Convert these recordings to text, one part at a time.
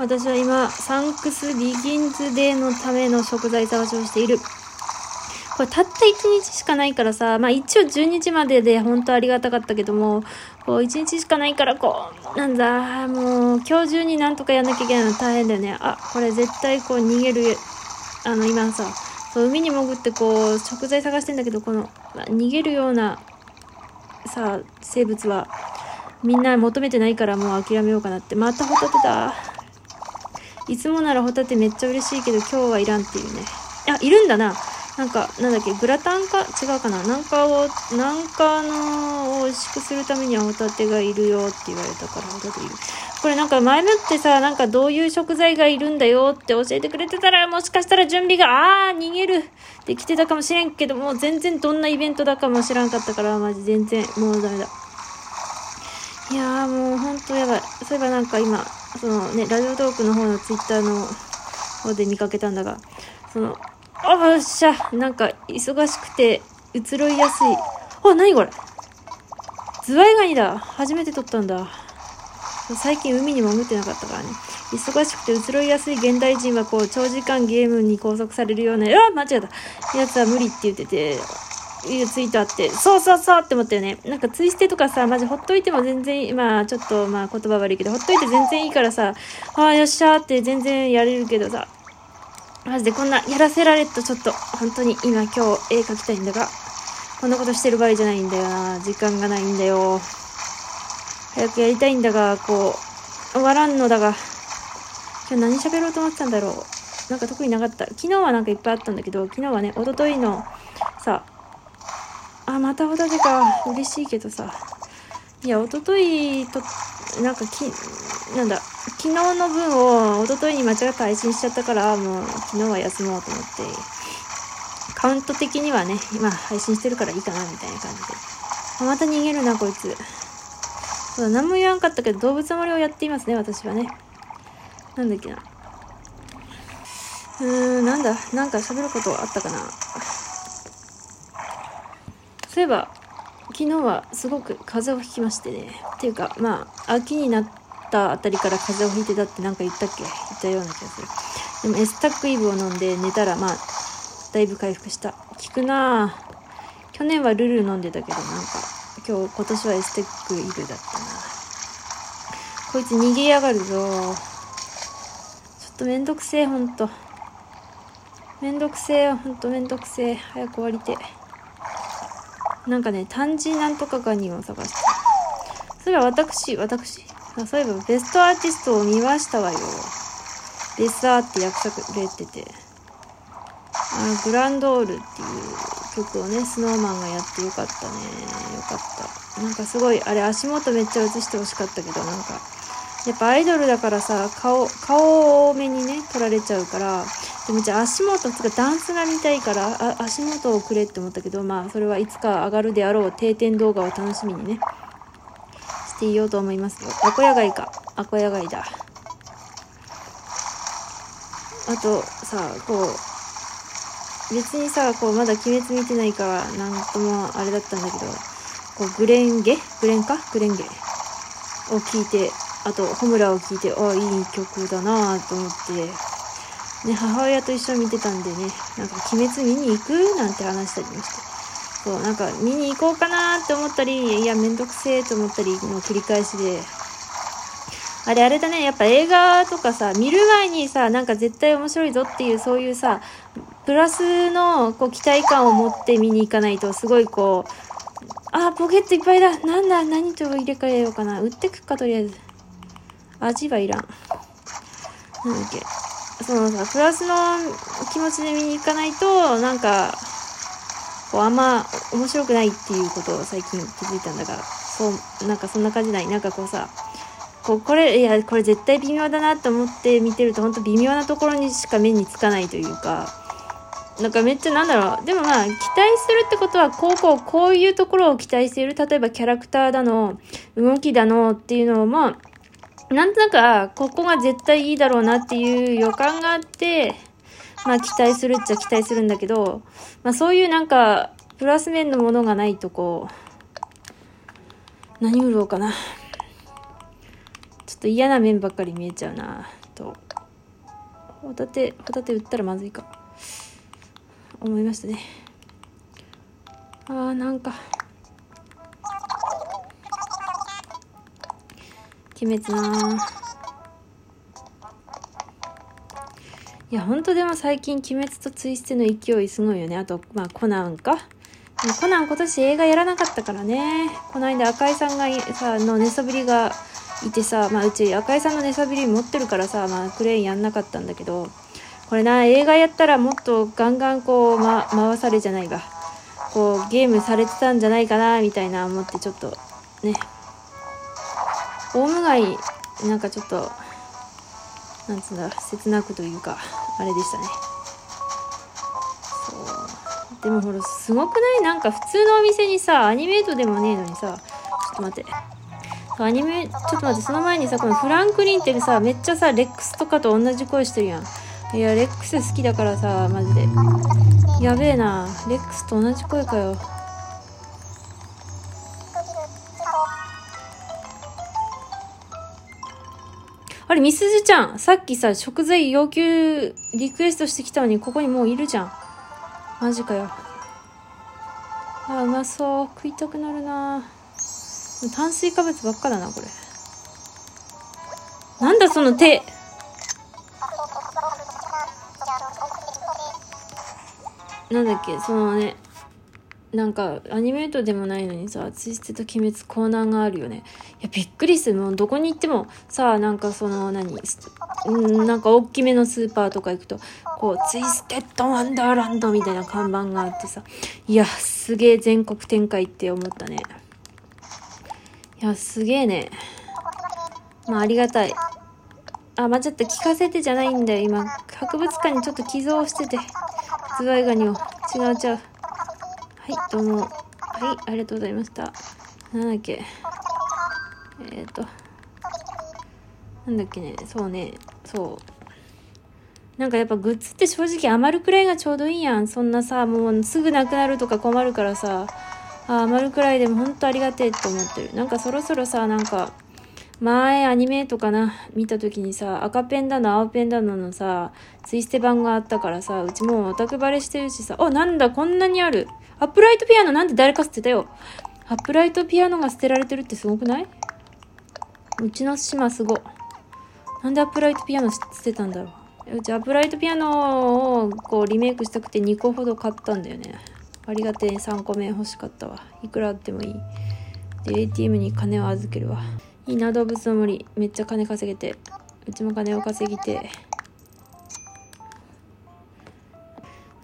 私は今、サンクスビギンズデーのための食材探しをしている。これたった1日しかないからさ、まあ一応12日までで本当ありがたかったけども、こう1日しかないからこう、なんだ、もう今日中になんとかやんなきゃいけないの大変だよね。あ、これ絶対こう逃げる、あの今さ、そう海に潜ってこう食材探してんだけど、この、まあ逃げるようなさ、生物はみんな求めてないからもう諦めようかなって。またホタテだ。いつもならホタテめっちゃ嬉しいけど今日はいらんっていうね。あ、いるんだな。なんか、なんだっけ、グラタンか？違うかななんかを、なんかの、を美味しくするためにはホタテがいるよって言われたからホタテいる。これなんか前もってさ、なんかどういう食材がいるんだよって教えてくれてたら、もしかしたら準備が、あー、逃げるできてたかもしれんけど、もう全然どんなイベントだかも知らんかったから、マジ全然、もうダメだ。いやーもうほんとやばい。そういえばなんか今、そのね、ラジオトークの方のツイッターの方で見かけたんだが、その、あーっしゃ、なんか忙しくて移ろいやすい。あ、なにこれズワイガニだ。初めて撮ったんだ。最近海に潜ってなかったからね。忙しくて移ろいやすい現代人はこう、長時間ゲームに拘束されるような、あ間違えた。やつは無理って言ってて、ツイートあって、そうそうそうって思ったよね。なんかツイステとかさ、マジほっといても全然、まあちょっとまあ言葉悪いけど、ほっといて全然いいからさ、ああよっしゃーって全然やれるけどさ、マジでこんなやらせられるとちょっと本当に今今日絵描きたいんだが、こんなことしてる場合じゃないんだよな。時間がないんだよ。早くやりたいんだが、こう、終わらんのだが、今日何喋ろうと思ってたんだろう。なんか特になかった。昨日はなんかいっぱいあったんだけど、昨日はね、おとといのさ、あ、またホタテか。嬉しいけどさ。いや、おとといと、なんかき、なんだ、昨日の分をおとといに間違って配信しちゃったから、もう昨日は休もうと思って、カウント的にはね、今配信してるからいいかな、みたいな感じで。あまた逃げるな、こいつ。そうだ、何も言わんかったけど、動物森をやっていますね、私はね。なんだっけな。うーん、なんだ、なんか喋ることあったかな。そういえば、昨日はすごく風邪をひきましてね。っていうか、まあ、秋になったあたりから風邪をひいてたってなんか言ったっけ？言ったような気がする。でもエスタックイブを飲んで寝たら、まあ、だいぶ回復した。効くなぁ。去年はルル飲んでたけど、なんか、今日、今年はエステックイブだったな。こいつ逃げやがるぞ。ちょっとめんどくせえ、ほんと。めんどくせえ、ほんとめんどくせえ。早く終わりて。なんかね、単字なんとかガニを探して。それは私、私？あそういえば、ベストアーティストを見ましたわよ。レッサーって訳されてて。あグランドールっていう曲をね、スノーマンがやってよかったね。よかった。なんかすごい、あれ足元めっちゃ映してほしかったけど、なんか、やっぱアイドルだからさ、顔、顔を多めにね、撮られちゃうから、でもじゃあ足元つかダンスが見たいから、あ足元をくれって思ったけど、まあそれはいつか上がるであろう定点動画を楽しみにね、していようと思いますよ。アコヤガイか。アコヤガイだ。あとさ、こう、別にさ、こう、まだ鬼滅見てないから、なんともあれだったんだけど、こう、グレンゲ？グレンか？グレンゲを聞いて、あと、ホムラを聞いて、ああ、いい曲だなと思って、ね、母親と一緒に見てたんでね、なんか、鬼滅見に行くなんて話したりまして。そう、なんか、見に行こうかなって思ったり、いや、めんどくせえと思ったりの繰り返しで、あれあれだね、やっぱ映画とかさ、見る前にさ、なんか絶対面白いぞっていう、そういうさ、プラスのこう期待感を持って見に行かないと、すごいこう、あ、ポケットいっぱいだ。なんだ、何と入れ替えようかな。売ってくか、とりあえず。味はいらん。なんだっけ。そのさ、プラスの気持ちで見に行かないと、なんか、こう、あんま面白くないっていうことを最近気づいたんだが、そう、なんかそんな感じない。なんかこうさ、こう、これ、いや、これ絶対微妙だなと思って見てると、ほんと微妙なところにしか目につかないというか、なんかめっちゃなんだろう。でもまあ、期待するってことは、こうこう、こういうところを期待している。例えばキャラクターだの、動きだのっていうのを、まあ、なんとなく、ここが絶対いいだろうなっていう予感があって、まあ期待するっちゃ期待するんだけど、まあそういうなんか、プラス面のものがないとこう、何売ろうかな。ちょっと嫌な面ばっかり見えちゃうなと。ホタテホタテ売ったらまずいか。思いましたね。あーなんか。鬼滅ないや、ほんとでも最近、鬼滅とツイステの勢いすごいよね。あと、まあ、コナンか。コナン今年映画やらなかったからね。この間赤井さんがさ、の寝そべりがいてさ、まあうち赤井さんの寝そべり持ってるからさ、まあクレーンやんなかったんだけど、これな、映画やったらもっとガンガンこう、ま、回されじゃないが、こうゲームされてたんじゃないかな、みたいな思ってちょっと、ね。オウムガイ、なんかちょっと、なんつうんだ、切なくというか、あれでしたね。そう。でもほら、すごくない？なんか普通のお店にさ、アニメートでもねえのにさ、ちょっと待って。アニメ、ちょっと待って、その前にさ、このフランクリンってさ、めっちゃさ、レックスとかと同じ声してるやん。いや、レックス好きだからさ、マジで。やべえな。レックスと同じ声かよ。あれ、みすずちゃん。さっきさ、食材要求、リクエストしてきたのに、ここにもういるじゃん。マジかよ。あ、うまそう。食いたくなるな炭水化物ばっかだな、これ。なんだ、その手。なんだっけ、そのね、なんかアニメートでもないのにさ「ツイステと鬼滅」コーナーがあるよね。いやびっくりするもうどこに行ってもさあなんかその何うんなんか大きめのスーパーとか行くとこう「ツイステッドワンダーランド」みたいな看板があってさ。いやすげえ全国展開って思ったね。いやすげえね。まあありがたい。あ間違った聞かせてじゃないんだよ今。博物館にちょっと寄贈してて。ズワイガニを違う違う。はい、どうも。はい、ありがとうございました。なんだっけ。えっ、ー、と。なんだっけね。そうね。そう。なんかやっぱグッズって正直余るくらいがちょうどいいやん。そんなさ、もうすぐなくなるとか困るからさ。あ余るくらいでもほんとありがてえって思ってる。なんかそろそろさ、なんか、前アニメとかな、見た時にさ、赤ペンだの青ペンだののさ、ツイステ版があったからさ、うちもうオタクバレしてるしさ、あ、なんだ、こんなにある。アップライトピアノなんで誰か捨てたよ。アップライトピアノが捨てられてるってすごくない？うちの島すご。なんでアップライトピアノ捨てたんだろう？うちアップライトピアノをこうリメイクしたくて2個ほど買ったんだよね。ありがてえ3個目欲しかったわ。いくらあってもいい。で、ATM に金を預けるわ。いいな、動物の森。めっちゃ金稼げて。うちも金を稼ぎて。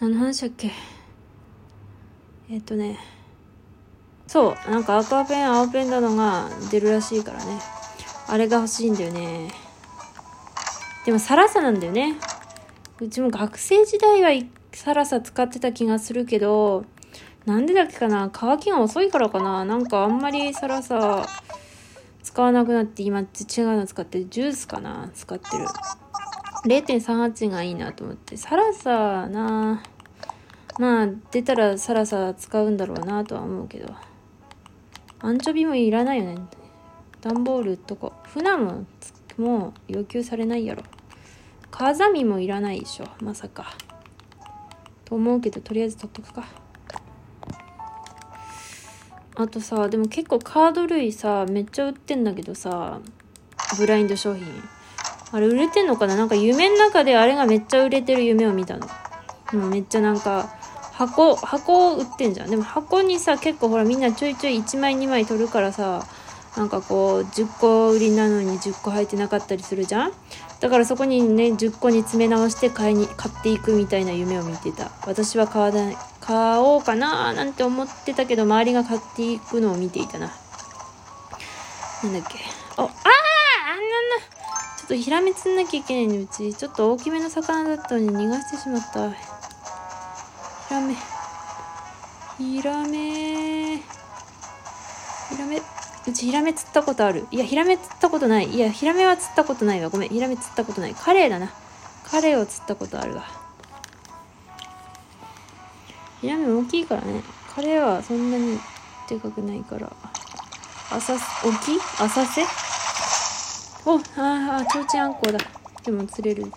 何の話だっけ？えっとね、そう、なんか赤ペン、青ペンなのが出るらしいからね。あれが欲しいんだよね。でもサラサなんだよね。うちも学生時代はサラサ使ってた気がするけど、なんでだっけかな乾きが遅いからかななんかあんまりサラサ使わなくなって今違うの使って。ジュースかな使ってる。0.38がいいなと思って。サラサなぁ。まあ、出たらさらさら使うんだろうなとは思うけど。アンチョビもいらないよね。段ボールとか。船も、もう要求されないやろ。風見もいらないでしょ。まさか。と思うけど、とりあえず取っとくか。あとさ、でも結構カード類さ、めっちゃ売ってんだけどさ、ブラインド商品。あれ売れてんのかな？なんか夢の中であれがめっちゃ売れてる夢を見たの。う、めっちゃなんか、箱、箱を売ってんじゃん。でも箱にさ、結構ほらみんなちょいちょい1枚2枚取るからさ、なんかこう、10個売りなのに10個入ってなかったりするじゃん？だからそこにね、10個に詰め直して買いに、買っていくみたいな夢を見てた。私は買わない、買おうかななんて思ってたけど、周りが買っていくのを見ていたな。なんだっけ？お、あああんなな。ちょっとヒラメ釣んなきゃいけないのうち、ちょっと大きめの魚だったのに逃がしてしまった。ヒラメ。ヒラメ。ヒラメ。うちヒラメ釣ったことある。いや、ヒラメ釣ったことない。いや、ヒラメは釣ったことないわ。ごめん。ヒラメ釣ったことない。カレイだな。カレイを釣ったことあるわ。ヒラメ大きいからね。カレイはそんなにでかくないから。浅、大きい？浅瀬？お、ああ、ちょうちんあんこうだ。でも釣れる。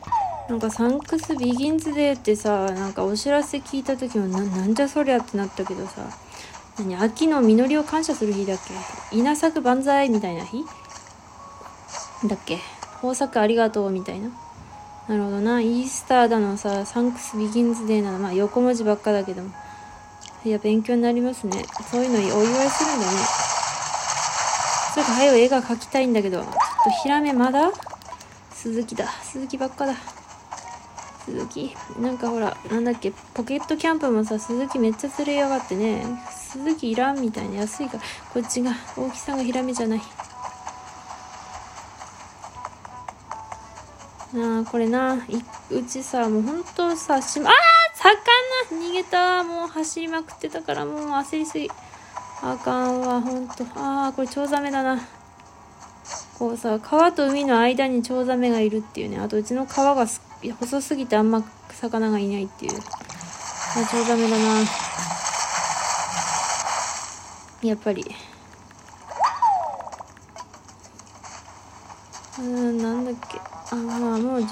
なんかサンクスビギンズデーってさ、なんかお知らせ聞いた時もな、んじゃそりゃってなったけどさ、何秋の実りを感謝する日だっけ？稲作万歳みたいな日？だっけ？豊作ありがとうみたいな？なるほどな。イースターだのさ、サンクスビギンズデーなの。まあ横文字ばっかだけども。いや、勉強になりますね。そういうのお祝いするんだね。それか、早い絵が描きたいんだけど、ちょっとヒラメまだ？鈴木だ。鈴木ばっかだ。鈴木。なんかほら、なんだっけ、ポケットキャンプもさ、鈴木めっちゃ釣れやがってね。鈴木いらんみたいな安いから、こっちが、大きさがヒラメじゃない。なあ、これな、いうちさ、もうほんとさ、しま、あ魚逃げた。もう走りまくってたからもう焦りすぎ。あかんわほんと。ああこれチョウザメだな。こうさ川と海の間にチョウザメがいるっていうね。あとうちの川が細すぎてあんま魚がいないっていうあチョウザメだなやっぱりうんなんだっけあまあもう12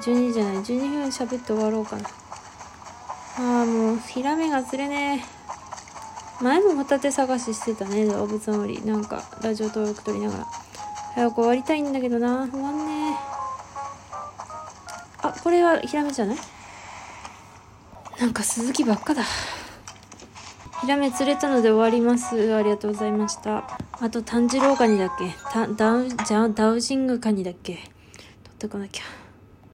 時12時じゃない12分喋って終わろうかなああ、もう、ヒラメが釣れねえ。前もホタテ探ししてたね、動物森。なんか、ラジオ登録取りながら。早く終わりたいんだけどな。終わん。あ、これはヒラメじゃない？なんか鈴木ばっかだ。ヒラメ釣れたので終わります。ありがとうございました。あと、炭治郎カニだっけ？ダウ、じゃダウジングカニだっけ？取ってこなきゃ。